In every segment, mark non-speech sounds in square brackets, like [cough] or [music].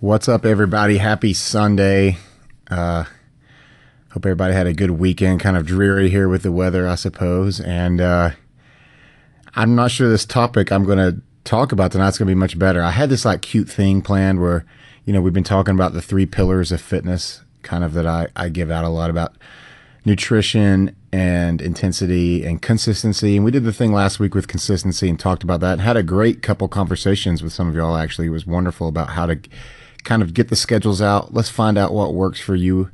What's up, everybody? Happy Sunday. Uh, hope everybody had a good weekend. Kind of dreary here with the weather, I suppose. And uh, I'm not sure this topic I'm going to talk about tonight's going to be much better. I had this like cute thing planned where, you know, we've been talking about the three pillars of fitness, kind of that I, I give out a lot about nutrition and intensity and consistency. And we did the thing last week with consistency and talked about that and had a great couple conversations with some of y'all. Actually, it was wonderful about how to kind of get the schedules out. Let's find out what works for you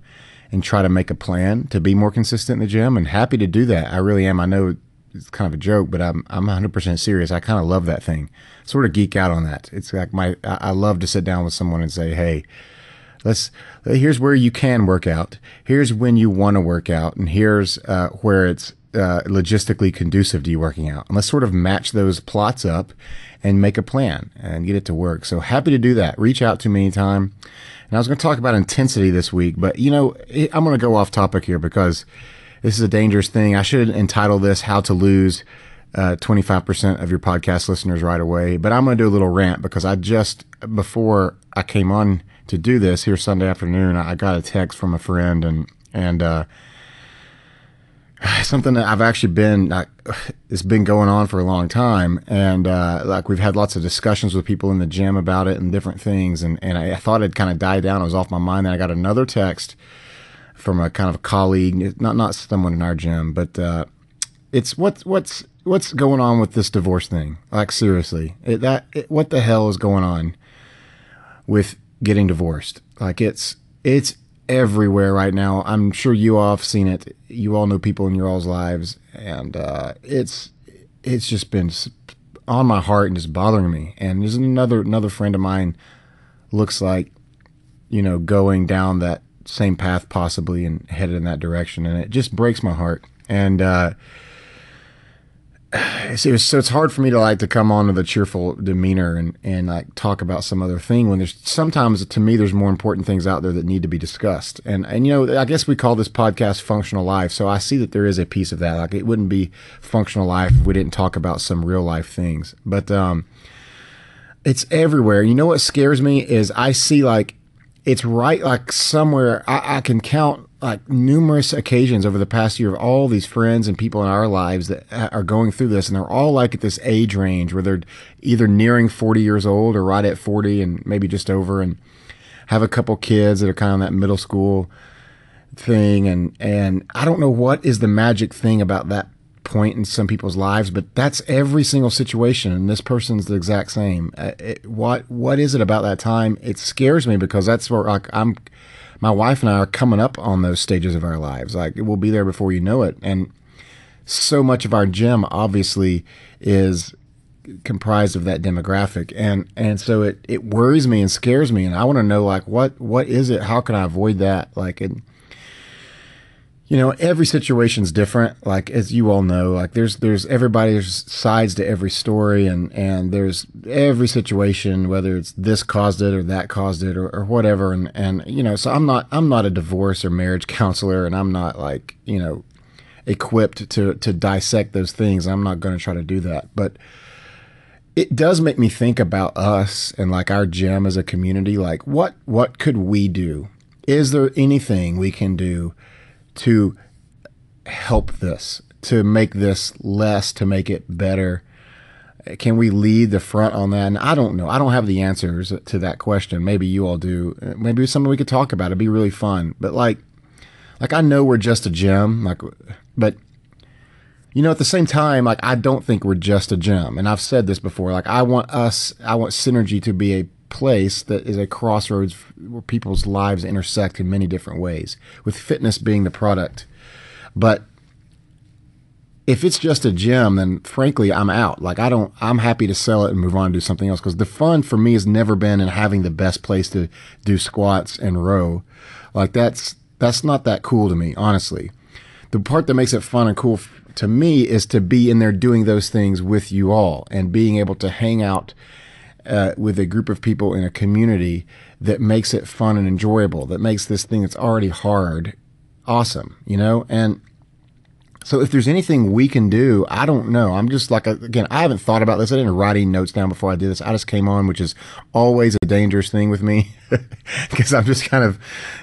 and try to make a plan to be more consistent in the gym. And happy to do that. I really am. I know it's kind of a joke, but I'm I'm 100% serious. I kind of love that thing. Sort of geek out on that. It's like my I love to sit down with someone and say, "Hey, let's here's where you can work out. Here's when you want to work out, and here's uh, where it's uh, logistically conducive to you working out. And let's sort of match those plots up and make a plan and get it to work. So happy to do that. Reach out to me anytime. And I was going to talk about intensity this week, but you know, I'm going to go off topic here because this is a dangerous thing. I should entitle this "How to Lose." Uh, 25% of your podcast listeners right away. But I'm going to do a little rant because I just, before I came on to do this here Sunday afternoon, I got a text from a friend and, and, uh, [sighs] something that I've actually been like, [sighs] it's been going on for a long time, and uh, like we've had lots of discussions with people in the gym about it and different things, and and I, I thought it kind of died down. It was off my mind. Then I got another text from a kind of a colleague, not not someone in our gym, but uh, it's what's what's what's going on with this divorce thing? Like seriously, it, that it, what the hell is going on with getting divorced? Like it's it's everywhere right now. I'm sure you all have seen it. You all know people in your all's lives, and uh, it's it's just been on my heart and just bothering me. And there's another another friend of mine looks like you know going down that same path possibly and headed in that direction, and it just breaks my heart. And uh, [sighs] so it's hard for me to like to come on with a cheerful demeanor and, and like talk about some other thing when there's sometimes to me there's more important things out there that need to be discussed. And and you know I guess we call this podcast functional life so I see that there is a piece of that. Like it wouldn't be functional life if we didn't talk about some real life things. But um it's everywhere. You know what scares me is I see like it's right like somewhere I, I can count like numerous occasions over the past year of all these friends and people in our lives that are going through this and they're all like at this age range where they're either nearing 40 years old or right at 40 and maybe just over and have a couple kids that are kind of that middle school thing. And and I don't know what is the magic thing about that point in some people's lives but that's every single situation and this person's the exact same. Uh, it, what what is it about that time? It scares me because that's where like I'm my wife and I are coming up on those stages of our lives. Like it will be there before you know it. And so much of our gym obviously is comprised of that demographic and and so it it worries me and scares me and I want to know like what what is it how can I avoid that like and you know every situation's different. Like as you all know like there's there's everybody's sides to every story and and there's every situation whether it's this caused it or that caused it or, or whatever. And and you know so i'm not i'm not a divorce or marriage [laughs] counselor and i'm not like you know equipped to to dissect those things. I'm not going to try to do that. But it does make me think about us and like our gym as a community. Like what what could we do? Is there anything we can do to help this, to make this less, to make it better? Can we lead the front on that? And I don't know. I don't have the answers to that question. Maybe you all do. Maybe it's something we could talk about. It'd be really fun. But like, like I know we're just a gym. Like, but you know, at the same time, like I don't think we're just a gym. And I've said this before. Like I want us, I want Synergy to be a place that is a crossroads where people's lives intersect in many different ways, with fitness being the product. But if it's just a gym, then frankly, I'm out. Like I don't, I'm happy to sell it and move on and do something else because the fun for me has never been in having the best place to do squats and row. Like that's that's not that cool to me, honestly. The part that makes it fun and cool to me is to be in there doing those things with you all and being able to hang out uh, with a group of people in a community that makes it fun and enjoyable, that makes this thing that's already hard awesome, you know? And So if there's anything we can do, I don't know. I'm just like again, I haven't thought about this. I didn't write any notes down before I did this. I just came on, which is always a dangerous thing with me [laughs] because I'm just kind of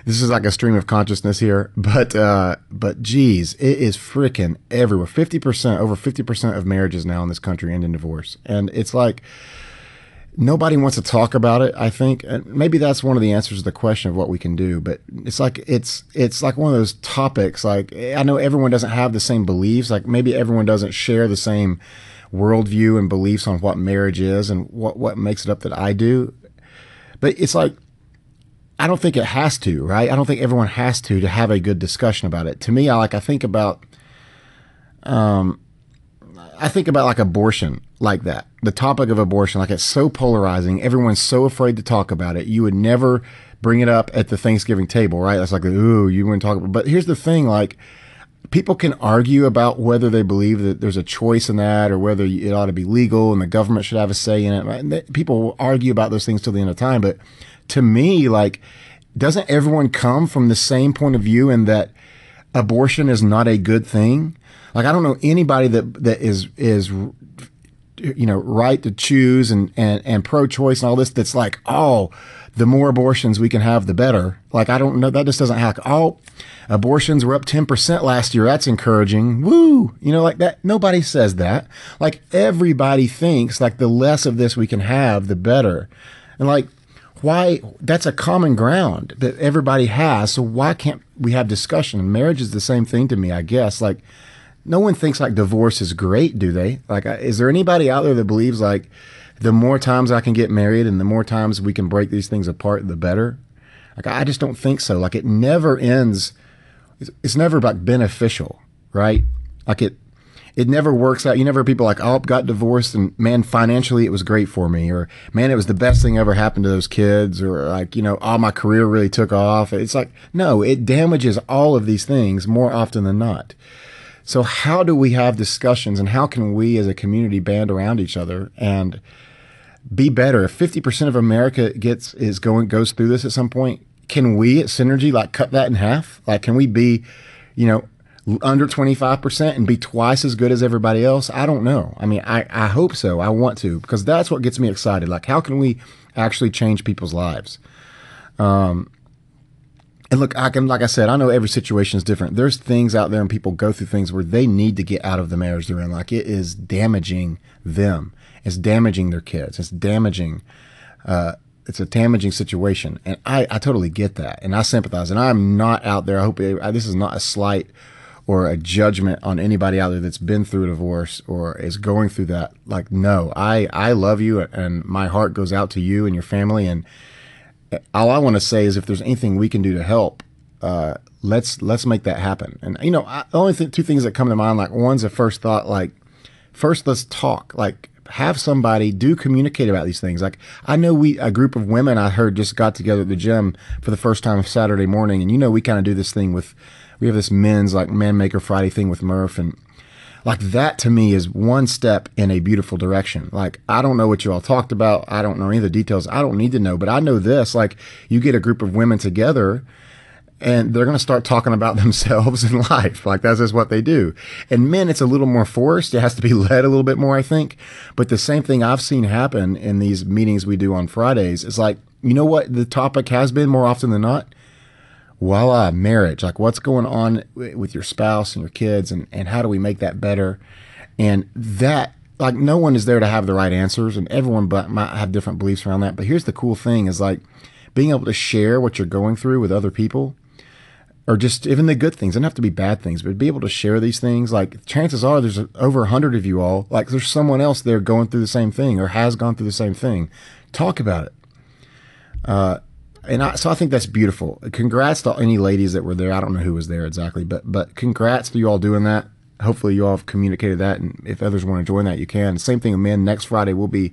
this is like a stream of consciousness here. But uh, but geez, it is freaking everywhere. Fifty percent, over fifty percent of marriages now in this country end in divorce, and it's like nobody wants to talk about it i think and maybe that's one of the answers to the question of what we can do but it's like it's it's like one of those topics like i know everyone doesn't have the same beliefs like maybe everyone doesn't share the same worldview and beliefs on what marriage is and what what makes it up that i do but it's like i don't think it has to right? I don't think everyone has to to have a good discussion about it. To me i like i think about um I think about like abortion like that. The topic of abortion, like it's so polarizing. Everyone's so afraid to talk about it. You would never bring it up at the Thanksgiving table, right? That's like, ooh, you wouldn't talk about. But here's the thing, like people can argue about whether they believe that there's a choice in that or whether it ought to be legal and the government should have a say in it. People argue about those things till the end of time. But to me, like, doesn't everyone come from the same point of view in that abortion is not a good thing? Like I don't know anybody that that is is you know right to choose and and and pro-choice and all this that's like oh the more abortions we can have the better. Like I don't know that just doesn't hack. Oh, abortions were up 10% last year. That's encouraging. Woo! You know like that nobody says that. Like everybody thinks like the less of this we can have the better. And like why that's a common ground that everybody has. So why can't we have discussion? Marriage is the same thing to me, I guess. Like no one thinks like divorce is great, do they? Like, is there anybody out there that believes like the more times I can get married and the more times we can break these things apart, the better? Like, I just don't think so. Like, it never ends. It's, never like beneficial, right? Like it, it never works out. You never people like, oh, got divorced and man, financially it was great for me, or man, it was the best thing ever happened to those kids, or like, you know, oh, my career really took off. It's like, no, it damages all of these things more often than not. So how do we have discussions and how can we as a community band around each other and be better? If 50% of America gets is going goes through this at some point, can we at Synergy like cut that in half? Like can we be, you know, under 25% and be twice as good as everybody else? I don't know. I mean, I, I hope so. I want to because that's what gets me excited. Like, how can we actually change people's lives? Um, and look, I can, like I said, I know every situation is different. There's things out there and people go through things where they need to get out of the marriage they're in. Like it is damaging them. It's damaging their kids. It's damaging, uh, it's a damaging situation. And I, I totally get that. And I sympathize. And I'm not out there. I hope I, this is not a slight or a judgment on anybody out there that's been through a divorce or is going through that. Like, no, I, I love you and my heart goes out to you and your family. And, all I want to say is if there's anything we can do to help, uh, let's let's make that happen. And you know, I, the only th- two things that come to mind, like one's a first thought, like first let's talk, like have somebody do communicate about these things. Like I know we a group of women I heard just got together at the gym for the first time Saturday morning, and you know we kind of do this thing with we have this men's like man maker Friday thing with Murph and like that to me is one step in a beautiful direction. Like I don't know what you all talked about. I don't know any of the details. I don't need to know, but I know this. Like you get a group of women together and they're going to start talking about [laughs] themselves in life. Like that's just what they do. And men, it's a little more forced. It has to be led a little bit more, I think. But the same thing I've seen happen in these meetings we do on Fridays is like, you know what the topic has been more often than not? Voila, marriage. Like what's going on with your spouse and your kids, and, and how do we make that better? And that, like, no one is there to have the right answers, and everyone but might have different beliefs around that. But here's the cool thing: is like being able to share what you're going through with other people. Or just even the good things. It doesn't have to be bad things, but be able to share these things. Like chances are, there's over a hundred of you all. Like there's someone else there going through the same thing or has gone through the same thing. Talk about it. Uh, and I, so I think that's beautiful. Congrats to any ladies that were there. I don't know who was there exactly, but but congrats to you all doing that. Hopefully you all have communicated that, and if others want to join that, you can. Same thing men. Next Friday we'll be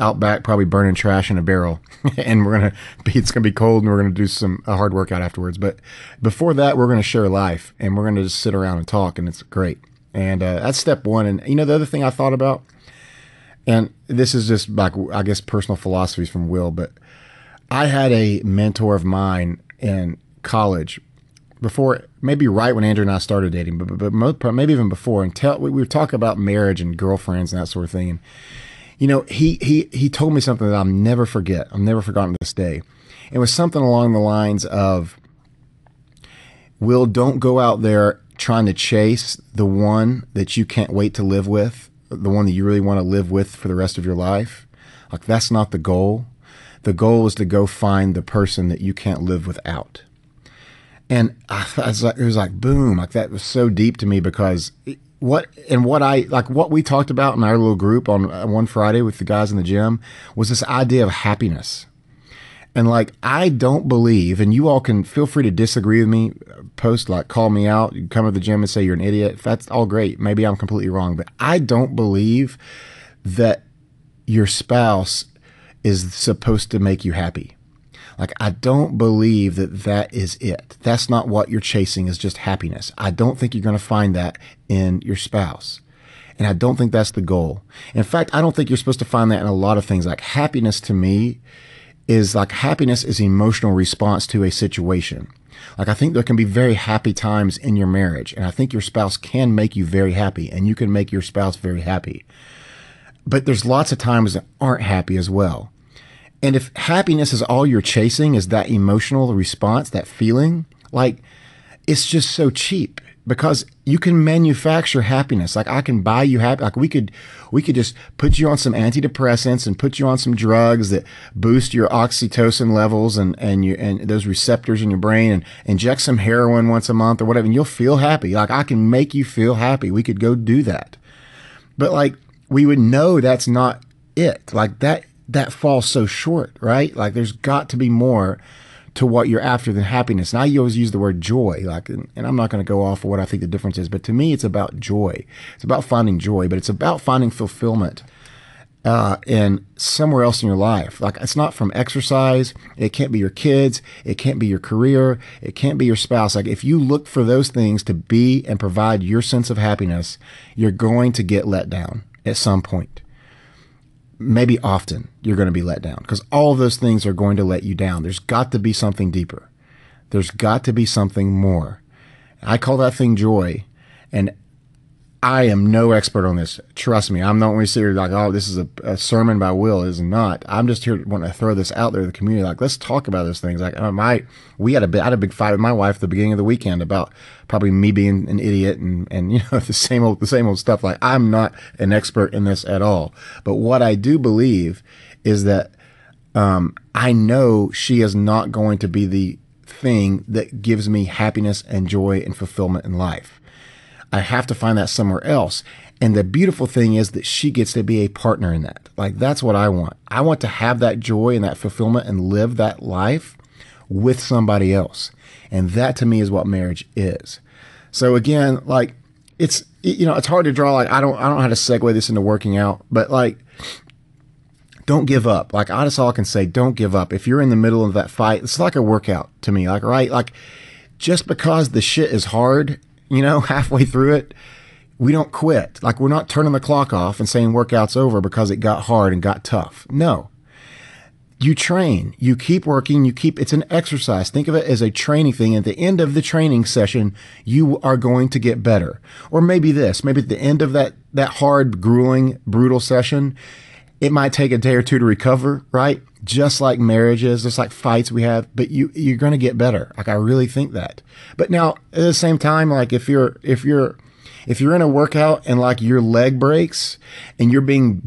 out back, probably burning trash in a barrel, [laughs] and we're gonna be. It's gonna be cold, and we're gonna do some a hard workout afterwards. But before that, we're gonna share life, and we're gonna just sit around and talk, and it's great. And uh, that's step one. And you know the other thing I thought about, and this is just like I guess personal philosophies from Will, but I had a mentor of mine in college before, maybe right when Andrew and I started dating, but, but, but maybe even before. And tell we, we were talking about marriage and girlfriends and that sort of thing. And you know, he he he told me something that I'll never forget. I've never forgotten this day. It was something along the lines of, "Will, don't go out there trying to chase the one that you can't wait to live with, the one that you really want to live with for the rest of your life. Like that's not the goal. The goal is to go find the person that you can't live without." And I, I was like, it was like boom, like that was so deep to me because what and what I like what we talked about in our little group on uh, one Friday with the guys in the gym was this idea of happiness. And like I don't believe, and you all can feel free to disagree with me, post like call me out, you come to the gym and say you're an idiot. That's all great. Maybe I'm completely wrong, but I don't believe that your spouse is supposed to make you happy. Like, I don't believe that that is it. That's not what you're chasing is just happiness. I don't think you're going to find that in your spouse. And I don't think that's the goal. In fact, I don't think you're supposed to find that in a lot of things. Like happiness to me is like happiness is emotional response to a situation. Like I think there can be very happy times in your marriage and I think your spouse can make you very happy and you can make your spouse very happy. But there's lots of times that aren't happy as well. And if happiness is all you're chasing, is that emotional response, that feeling, like it's just so cheap because you can manufacture happiness. Like I can buy you happy. Like we could, we could just put you on some antidepressants and put you on some drugs that boost your oxytocin levels and and you and those receptors in your brain and inject some heroin once a month or whatever, and you'll feel happy. Like I can make you feel happy. We could go do that, but like we would know that's not it. Like that that falls so short, right? Like there's got to be more to what you're after than happiness. Now you always use the word joy, like, and, I'm not going to go off of what I think the difference is, but to me, it's about joy. It's about finding joy, but it's about finding fulfillment uh, in somewhere else in your life. Like it's not from exercise. It can't be your kids. It can't be your career. It can't be your spouse. Like if you look for those things to be and provide your sense of happiness, you're going to get let down at some point maybe often you're going to be let down because all those things are going to let you down. There's got to be something deeper. There's got to be something more. I call that thing joy. And I am no expert on this. Trust me, I'm not only sitting here like, oh, this is a, a, sermon by Will. It is not. I'm just here wanting to throw this out there to the community. Like, let's talk about those things. Like, uh, my we had a I had a big fight with my wife at the beginning of the weekend about probably me being an idiot and and [laughs] you know the same old the same old stuff. Like, I'm not an expert in this at all. But what I do believe is that um, I know she is not going to be the thing that gives me happiness and joy and fulfillment in life. I have to find that somewhere else. And the beautiful thing is that she gets to be a partner in that. Like, that's what I want. I want to have that joy and that fulfillment and live that life with somebody else. And that to me is what marriage is. So again, like, it's, you know, it's hard to draw. Like, I don't, I don't know how to segue this into working out, but like, don't give up. Like, I just all can say, don't give up. If you're in the middle of that fight, it's like a workout to me. Like, right? Like, just because the shit is hard you know, [laughs] halfway through it, we don't quit. Like we're not turning the clock off and saying workout's over because it got hard and got tough. No. You train, you keep working, you keep, it's an exercise. Think of it as a training thing. At the end of the training session, you are going to get better. Or maybe this, maybe at the end of that, that hard, grueling, brutal session, it might take a day or two to recover, right? Just like marriages, just like fights we have, but you you're going to get better. Like I really think that. But now at the same time, like if you're if you're if you're in a workout and like your leg breaks and you're being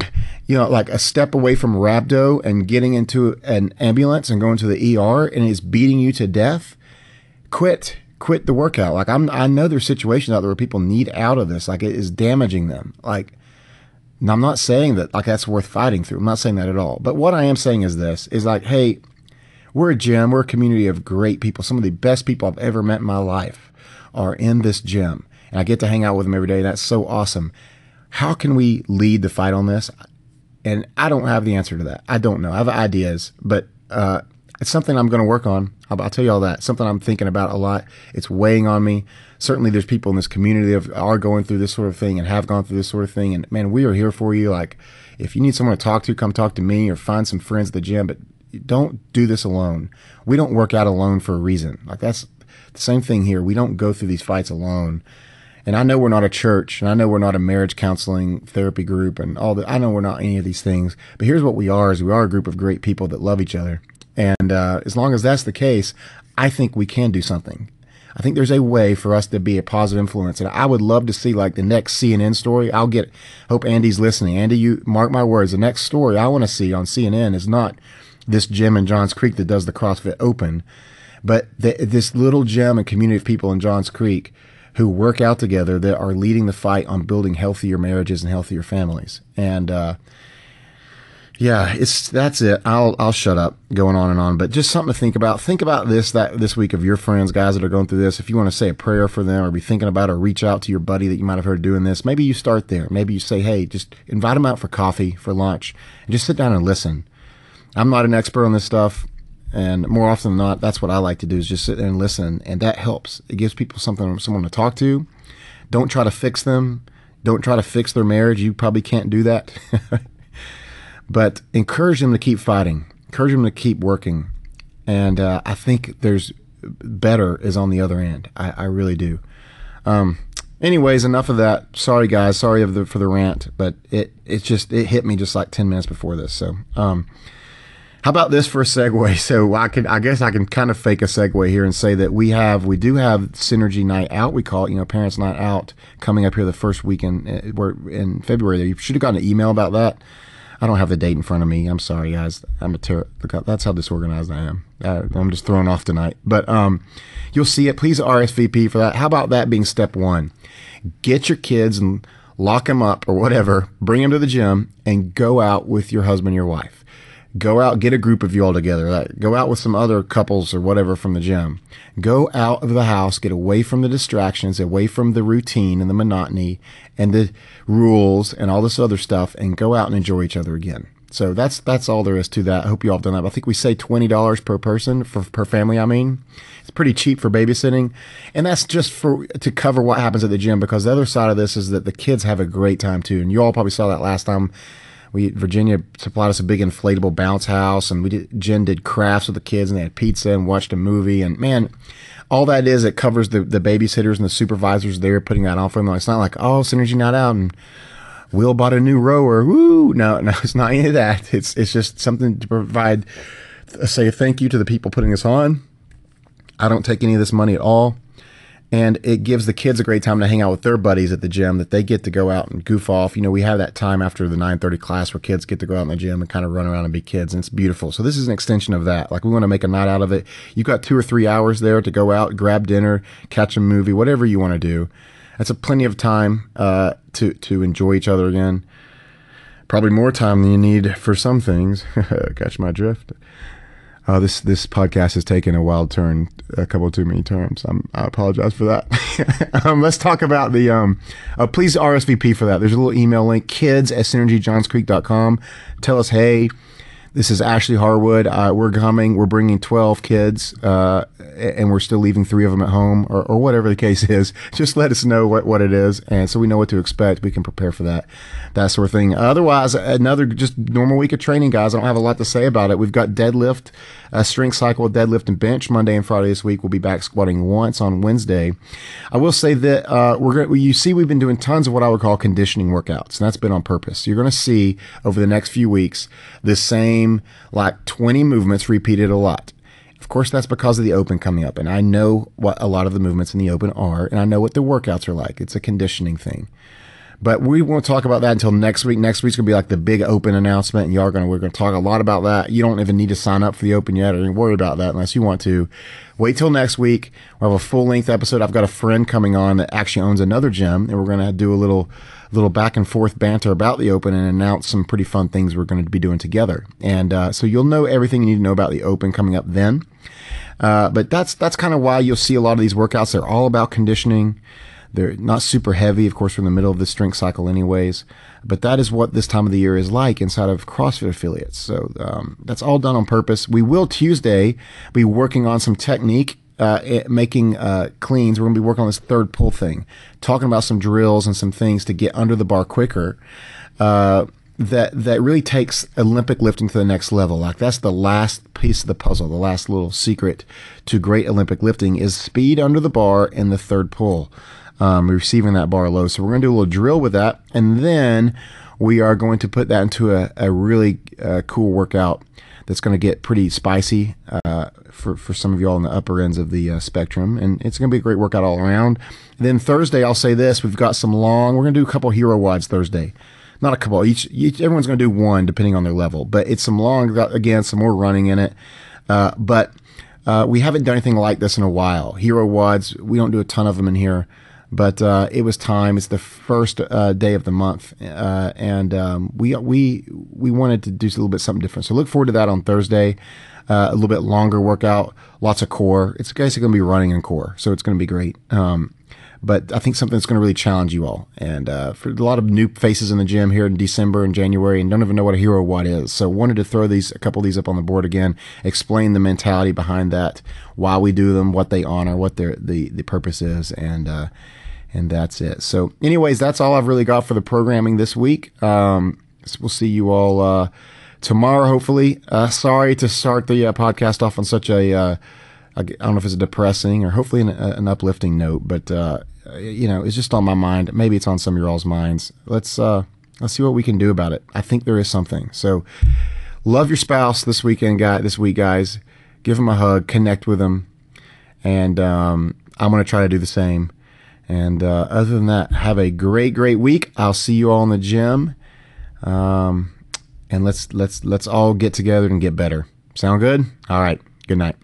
you know like a step away from rhabdo and getting into an ambulance and going to the ER and it's beating you to death, quit quit the workout. Like I'm I know there's situations out there where people need out of this. Like it is damaging them. Like now, I'm not saying that like that's worth fighting through. I'm not saying that at all. But what I am saying is this is like, hey, we're a gym, we're a community of great people. Some of the best people I've ever met in my life are in this gym. And I get to hang out with them every day. That's so awesome. How can we lead the fight on this? And I don't have the answer to that. I don't know. I have ideas, but uh, it's something I'm going to work on. I'll, I'll, tell you all that. Something I'm thinking about a lot. It's weighing on me. Certainly, there's people in this community that are going through this sort of thing and have gone through this sort of thing. And man, we are here for you. Like, if you need someone to talk to, come talk to me or find some friends at the gym. But don't do this alone. We don't work out alone for a reason. Like that's The same thing here. We don't go through these fights alone. And I know we're not a church, and I know we're not a marriage counseling therapy group, and all that. I know we're not any of these things. But here's what we are: is we are a group of great people that love each other. And uh, as long as that's the case, I think we can do something. I think there's a way for us to be a positive influence. And I would love to see like the next CNN story. I'll get, hope Andy's listening. Andy, you mark my words. The next story I want to see on CNN is not this gym in Johns Creek that does the CrossFit Open, but the, this little gym and community of people in Johns Creek who work out together that are leading the fight on building healthier marriages and healthier families. And, uh, yeah, it's that's it. I'll I'll shut up going on and on, but just something to think about. Think about this that this week of your friends, guys that are going through this. If you want to say a prayer for them or be thinking about or reach out to your buddy that you might have heard doing this, maybe you start there. Maybe you say, "Hey, just invite them out for coffee, for lunch, and just sit down and listen." I'm not an expert on this stuff, and more often than not, that's what I like to do is just sit there and listen, and that helps. It gives people something someone to talk to. Don't try to fix them. Don't try to fix their marriage. You probably can't do that. [laughs] but encourage them to keep fighting, encourage them to keep working. And uh, I think there's better is on the other end. I, I really do. Um, anyways, enough of that. Sorry, guys. Sorry the, for the rant, but it it just it hit me just like ten minutes before this. So, um, how about this for a segue? [laughs] So I can I guess I can kind of fake a segue here and say that we have we do have Synergy Night Out. We call it you know Parents Night Out coming up here the first weekend. Uh, we're in February. You should have gotten an email about that. I don't have the date in front of me. I'm sorry, guys. I'm a ter- that's how disorganized I am. Uh, I'm just thrown off tonight. But um, you'll see it. Please RSVP for that. How about that being step one? Get your kids and lock them up or whatever. Bring them to the gym and go out with your husband, your wife go out, get a group of you all together. Like, go out with some other couples or whatever from the gym. Go out of the house, get away from the distractions, away from the routine and the monotony and the rules and all this other stuff, and go out and enjoy each other again. So that's that's all there is to that. I hope you all have done that. I think we say twenty dollars per person for per family. I mean, it's pretty cheap for babysitting, and that's just for to cover what happens at the gym. Because the other side of this is that the kids have a great time too, and you all probably saw that last time we Virginia supplied us a big inflatable bounce house, and we did, Jen did crafts with the kids, and they had pizza and watched a movie. And man, all that is it covers the the babysitters and the supervisors there putting that on for them. It's not like oh synergy not out and Will bought a new rower. Woo! No, [laughs] no, it's not any of that. It's it's just something to provide. Say thank you to the people putting this on. I don't take any of this money at all and it gives the kids a great time to hang out with their buddies at the gym that they get to go out and goof off. You know, we have that time after the 9:30 class where kids get to go out in the gym and kind of run around and be kids, and it's beautiful. So this is an extension of that. Like we want to make a night out of it. You've got two or three hours there to go out, grab dinner, catch a movie, whatever you want to do. That's a plenty of time uh, to to enjoy each other again. Probably more time than you need for some things. [laughs] catch my drift. Uh, this this podcast has taken a wild turn, a couple too many turns. I'm, i apologize for that. [laughs] um, let's talk about the. Um, uh, please RSVP for that. There's a little email link, kids at synergyjohnscreek.com. Tell us, hey, this is Ashley Harwood. Uh, we're coming. We're bringing 12 kids, uh, and we're still leaving three of them at home, or, or whatever the case is. [laughs] Just let us know what, what it is, and so we know what to expect. We can prepare for that, that sort of thing. Otherwise, another just normal week of training, guys. I don't have a lot to say about it. We've got deadlift, a strength cycle, deadlift, and bench Monday and Friday this week. We'll be back squatting once on Wednesday. I will say that uh, we're going. You see, we've been doing tons of what I would call conditioning workouts, and that's been on purpose. You're going to see over the next few weeks the same like 20 movements repeated a lot. Of course, that's because of the open coming up, and I know what a lot of the movements in the open are, and I know what the workouts are like. It's a conditioning thing. But we won't talk about that until next week. Next week's gonna be like the big open announcement, and y'all are gonna we're gonna talk a lot about that. You don't even need to sign up for the open yet, or worry about that unless you want to. Wait till next week. We'll have a full length episode. I've got a friend coming on that actually owns another gym, and we're gonna do a little little back and forth banter about the open and announce some pretty fun things we're going to be doing together. And uh, so you'll know everything you need to know about the open coming up then. Uh, but that's that's kind of why you'll see a lot of these workouts. They're all about conditioning. They're not super heavy, of course, we're in the middle of the strength cycle, anyways. But that is what this time of the year is like inside of CrossFit affiliates. So um, that's all done on purpose. We will Tuesday be working on some technique uh, making uh, cleans. We're going to be working on this third pull thing, talking about some drills and some things to get under the bar quicker. Uh, that that really takes Olympic lifting to the next level. Like that's the last piece of the puzzle, the last little secret to great Olympic lifting is speed under the bar in the third pull, um, receiving that bar low. So we're going to do a little drill with that, and then we are going to put that into a, a really uh, cool workout that's going to get pretty spicy uh, for, for some of y'all on the upper ends of the uh, spectrum. And it's going to be a great workout all around. And then Thursday, I'll say this we've got some long, we're going to do a couple hero WODs Thursday. Not a couple, each, each everyone's going to do one depending on their level, but it's some long, again, some more running in it. Uh, but uh, we haven't done anything like this in a while. Hero WODs, we don't do a ton of them in here but uh, it was time. It's the first uh, day of the month, uh, and um, we we we wanted to do a little bit something different. So look forward to that on Thursday. Uh, a little bit longer workout, lots of core. It's basically going to be running in core, so it's going to be great. Um, but I think something that's going to really challenge you all. And uh, for a lot of new faces in the gym here in December and January, and don't even know what a hero WOD is. So wanted to throw these a couple of these up on the board again, explain the mentality behind that, why we do them, what they honor, what their the the purpose is, and uh, and that's it. So, anyways, that's all I've really got for the programming this week. Um, we'll see you all uh, tomorrow, hopefully. Uh, sorry to start the uh, podcast off on such a uh, I don't know if it's a depressing or hopefully an, an uplifting note, but uh, you know, it's just on my mind. Maybe it's on some of your all's minds. Let's uh, let's see what we can do about it. I think there is something. So, love your spouse this weekend, guy. This week, guys, give them a hug, connect with them, and um, I'm gonna try to do the same. And uh, other than that, have a great, great week. I'll see you all in the gym. Um, and let's let's let's all get together and get better. Sound good? All right. Good night.